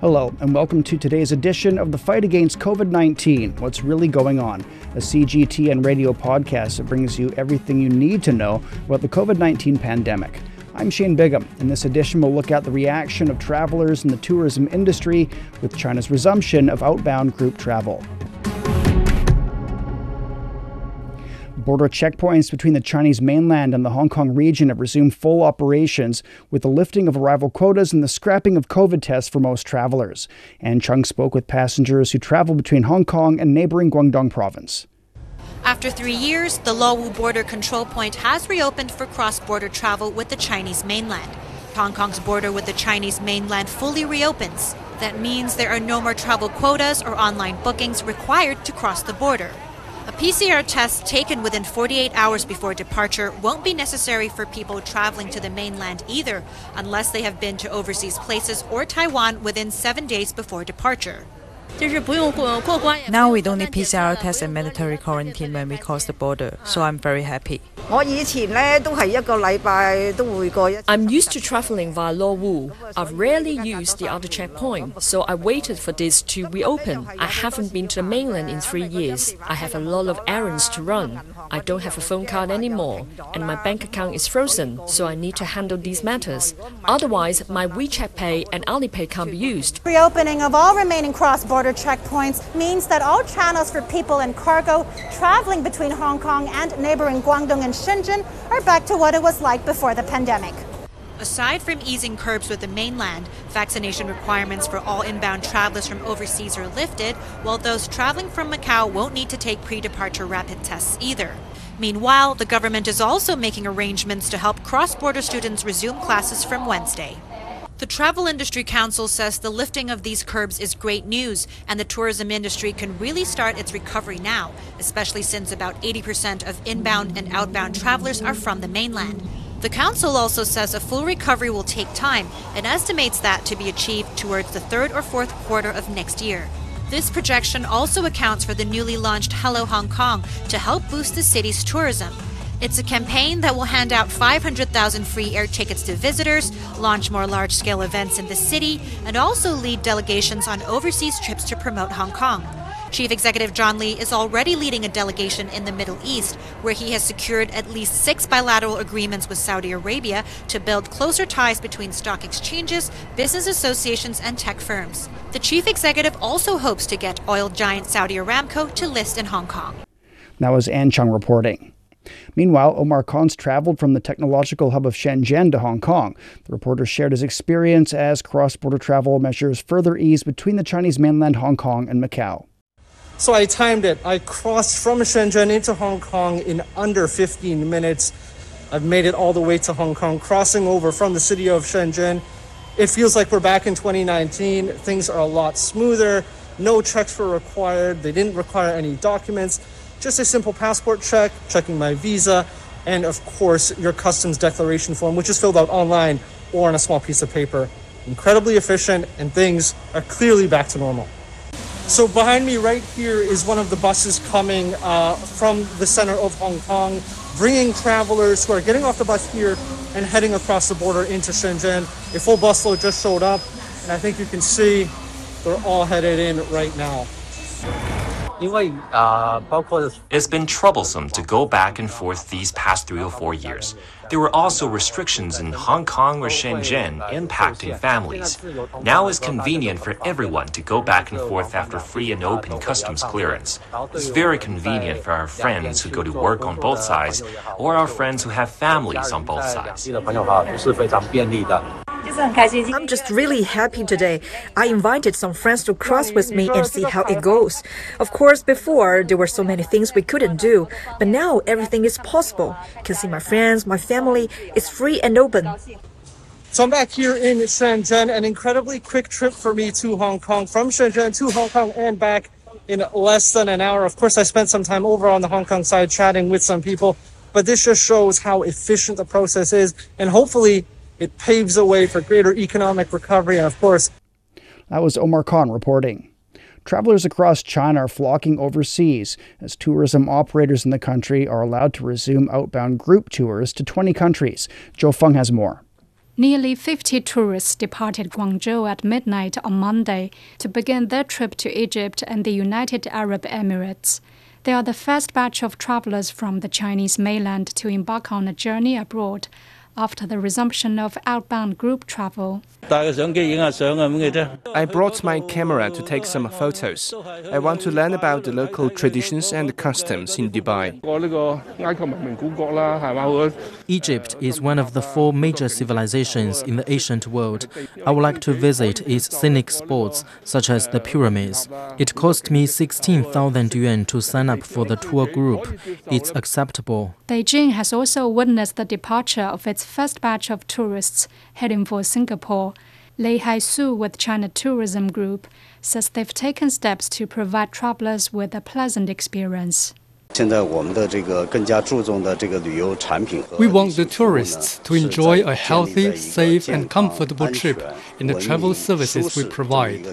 Hello, and welcome to today's edition of the Fight Against COVID 19 What's Really Going On, a CGTN radio podcast that brings you everything you need to know about the COVID 19 pandemic. I'm Shane Bigham. In this edition, we'll look at the reaction of travelers in the tourism industry with China's resumption of outbound group travel. Border checkpoints between the Chinese mainland and the Hong Kong region have resumed full operations with the lifting of arrival quotas and the scrapping of COVID tests for most travelers. Ann Chung spoke with passengers who travel between Hong Kong and neighboring Guangdong province. After three years, the Lo border control point has reopened for cross border travel with the Chinese mainland. Hong Kong's border with the Chinese mainland fully reopens. That means there are no more travel quotas or online bookings required to cross the border. A PCR test taken within 48 hours before departure won't be necessary for people traveling to the mainland either, unless they have been to overseas places or Taiwan within seven days before departure. Now we don't need PCR test and mandatory quarantine when we cross the border, so I'm very happy. I'm used to traveling via Lo Wu. I've rarely used the other checkpoint, so I waited for this to reopen. I haven't been to the mainland in three years. I have a lot of errands to run. I don't have a phone card anymore, and my bank account is frozen, so I need to handle these matters. Otherwise, my WeChat Pay and Alipay can't be used. Reopening of all remaining cross-border checkpoints means that all channels for people and cargo traveling between Hong Kong and neighboring Guangdong and Shenzhen are back to what it was like before the pandemic. Aside from easing curbs with the mainland, vaccination requirements for all inbound travelers from overseas are lifted, while those traveling from Macau won't need to take pre departure rapid tests either. Meanwhile, the government is also making arrangements to help cross border students resume classes from Wednesday. The Travel Industry Council says the lifting of these curbs is great news, and the tourism industry can really start its recovery now, especially since about 80% of inbound and outbound travelers are from the mainland. The Council also says a full recovery will take time and estimates that to be achieved towards the third or fourth quarter of next year. This projection also accounts for the newly launched Hello Hong Kong to help boost the city's tourism. It's a campaign that will hand out 500,000 free air tickets to visitors, launch more large scale events in the city, and also lead delegations on overseas trips to promote Hong Kong. Chief Executive John Lee is already leading a delegation in the Middle East, where he has secured at least six bilateral agreements with Saudi Arabia to build closer ties between stock exchanges, business associations, and tech firms. The chief executive also hopes to get oil giant Saudi Aramco to list in Hong Kong. That was Ann Chung reporting. Meanwhile, Omar Khan's traveled from the technological hub of Shenzhen to Hong Kong. The reporter shared his experience as cross border travel measures further ease between the Chinese mainland, Hong Kong, and Macau. So I timed it. I crossed from Shenzhen into Hong Kong in under 15 minutes. I've made it all the way to Hong Kong, crossing over from the city of Shenzhen. It feels like we're back in 2019. Things are a lot smoother. No checks were required. They didn't require any documents. Just a simple passport check, checking my visa, and of course, your customs declaration form, which is filled out online or on a small piece of paper. Incredibly efficient, and things are clearly back to normal. So behind me right here is one of the buses coming uh, from the center of Hong Kong, bringing travelers who are getting off the bus here and heading across the border into Shenzhen. A full busload just showed up, and I think you can see they're all headed in right now. It's been troublesome to go back and forth these past three or four years. There were also restrictions in Hong Kong or Shenzhen impacting families. Now it's convenient for everyone to go back and forth after free and open customs clearance. It's very convenient for our friends who go to work on both sides or our friends who have families on both sides. I'm just really happy today. I invited some friends to cross with me and see how it goes. Of course, before there were so many things we couldn't do, but now everything is possible. I can see my friends, my family. It's free and open. So I'm back here in Shenzhen, an incredibly quick trip for me to Hong Kong, from Shenzhen to Hong Kong and back in less than an hour. Of course, I spent some time over on the Hong Kong side chatting with some people, but this just shows how efficient the process is, and hopefully it paves the way for greater economic recovery and, of course, that was Omar Khan reporting. Travelers across China are flocking overseas as tourism operators in the country are allowed to resume outbound group tours to 20 countries. Zhou Feng has more. Nearly 50 tourists departed Guangzhou at midnight on Monday to begin their trip to Egypt and the United Arab Emirates. They are the first batch of travelers from the Chinese mainland to embark on a journey abroad after the resumption of outbound group travel. I brought my camera to take some photos. I want to learn about the local traditions and customs in Dubai. Egypt is one of the four major civilizations in the ancient world. I would like to visit its scenic spots, such as the pyramids. It cost me 16,000 yuan to sign up for the tour group. It's acceptable. Beijing has also witnessed the departure of its first batch of tourists heading for Singapore. Lei Haisu with China Tourism Group says they've taken steps to provide travelers with a pleasant experience. We want the tourists to enjoy a healthy, safe, and comfortable trip in the travel services we provide.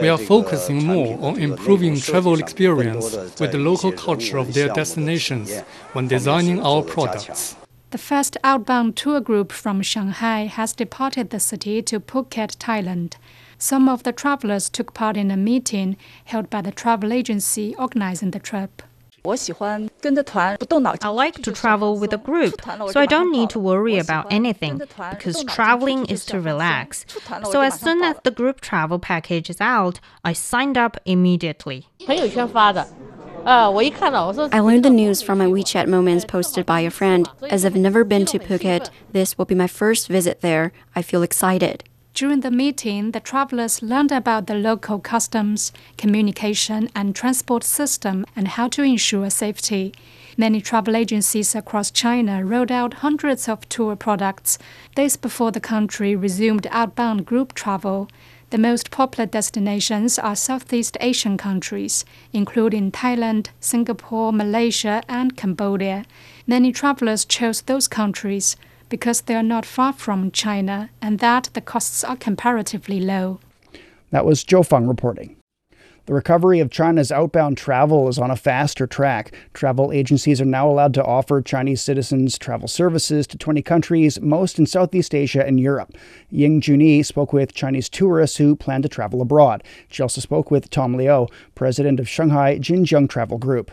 We are focusing more on improving travel experience with the local culture of their destinations when designing our products. The first outbound tour group from Shanghai has departed the city to Phuket, Thailand. Some of the travelers took part in a meeting held by the travel agency organizing the trip. I like to travel with a group, so I don't need to worry about anything because traveling is to relax. So as soon as the group travel package is out, I signed up immediately. Oh, I learned the news from my WeChat moments posted by a friend. As I've never been to Phuket, this will be my first visit there. I feel excited. During the meeting, the travelers learned about the local customs, communication, and transport system and how to ensure safety. Many travel agencies across China rolled out hundreds of tour products days before the country resumed outbound group travel. The most popular destinations are Southeast Asian countries, including Thailand, Singapore, Malaysia, and Cambodia. Many travelers chose those countries because they are not far from China and that the costs are comparatively low. That was Zhou Feng reporting. The recovery of China's outbound travel is on a faster track. Travel agencies are now allowed to offer Chinese citizens travel services to 20 countries, most in Southeast Asia and Europe. Ying Juni spoke with Chinese tourists who plan to travel abroad. She also spoke with Tom Liu, president of Shanghai Jinjiang Travel Group.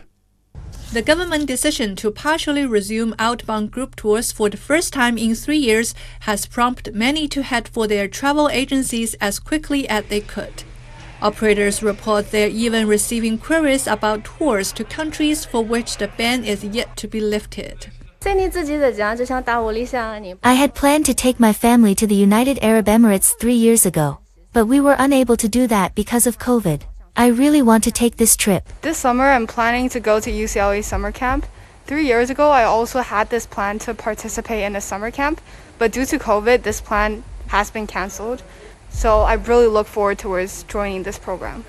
The government decision to partially resume outbound group tours for the first time in three years has prompted many to head for their travel agencies as quickly as they could. Operators report they're even receiving queries about tours to countries for which the ban is yet to be lifted. I had planned to take my family to the United Arab Emirates three years ago, but we were unable to do that because of COVID. I really want to take this trip. This summer, I'm planning to go to UCLA summer camp. Three years ago, I also had this plan to participate in a summer camp, but due to COVID, this plan has been cancelled. So I really look forward towards joining this program.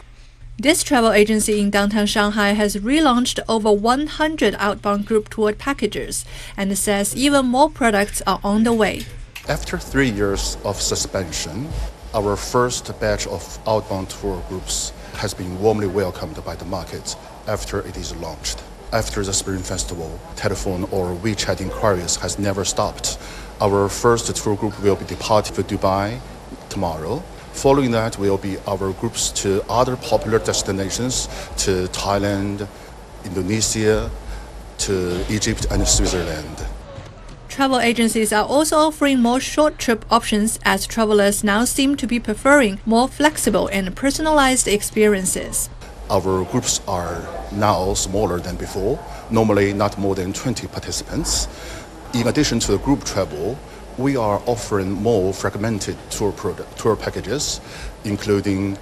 This travel agency in downtown Shanghai has relaunched over 100 outbound group tour packages and says even more products are on the way. After three years of suspension, our first batch of outbound tour groups has been warmly welcomed by the market after it is launched. After the Spring Festival, telephone or WeChat inquiries has never stopped. Our first tour group will be departing for Dubai, tomorrow. Following that will be our groups to other popular destinations to Thailand, Indonesia, to Egypt and Switzerland. Travel agencies are also offering more short trip options as travelers now seem to be preferring more flexible and personalized experiences. Our groups are now smaller than before, normally not more than 20 participants. In addition to the group travel, we are offering more fragmented tour product, tour packages, including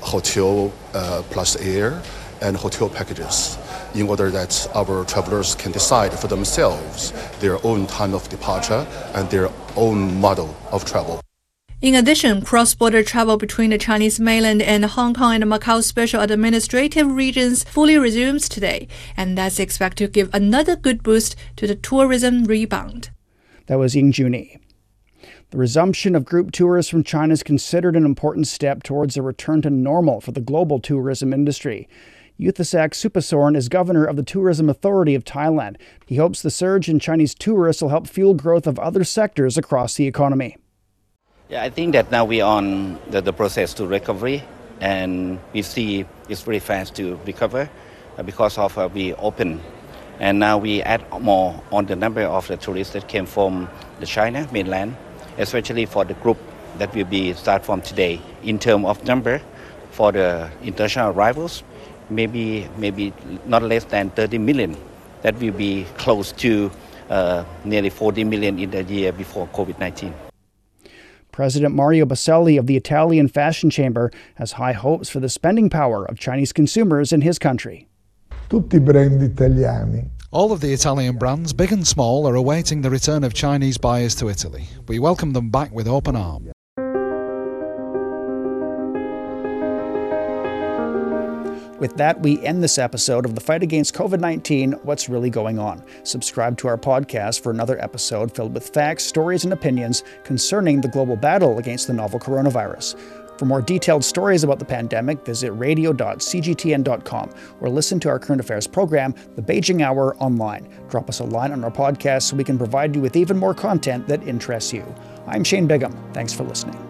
hotel uh, plus air and hotel packages, in order that our travelers can decide for themselves their own time of departure and their own model of travel. In addition, cross-border travel between the Chinese mainland and Hong Kong and Macau special administrative regions fully resumes today, and that's expected to give another good boost to the tourism rebound. That was Ying Juni. The resumption of group tours from China is considered an important step towards a return to normal for the global tourism industry. Yuthasak Supasorn is governor of the Tourism Authority of Thailand. He hopes the surge in Chinese tourists will help fuel growth of other sectors across the economy. Yeah, I think that now we're on the, the process to recovery, and we see it's very fast to recover uh, because of uh, we open, and now we add more on the number of the tourists that came from the China mainland, especially for the group that will be start from today. In terms of number, for the international arrivals, maybe maybe not less than 30 million. That will be close to uh, nearly 40 million in the year before COVID-19. President Mario Boselli of the Italian Fashion Chamber has high hopes for the spending power of Chinese consumers in his country. Tutti i brand italiani all of the Italian brands, big and small, are awaiting the return of Chinese buyers to Italy. We welcome them back with open arms. With that, we end this episode of the fight against COVID 19 What's Really Going On. Subscribe to our podcast for another episode filled with facts, stories, and opinions concerning the global battle against the novel coronavirus. For more detailed stories about the pandemic, visit radio.cgtn.com or listen to our current affairs program, The Beijing Hour, online. Drop us a line on our podcast so we can provide you with even more content that interests you. I'm Shane Bigham. Thanks for listening.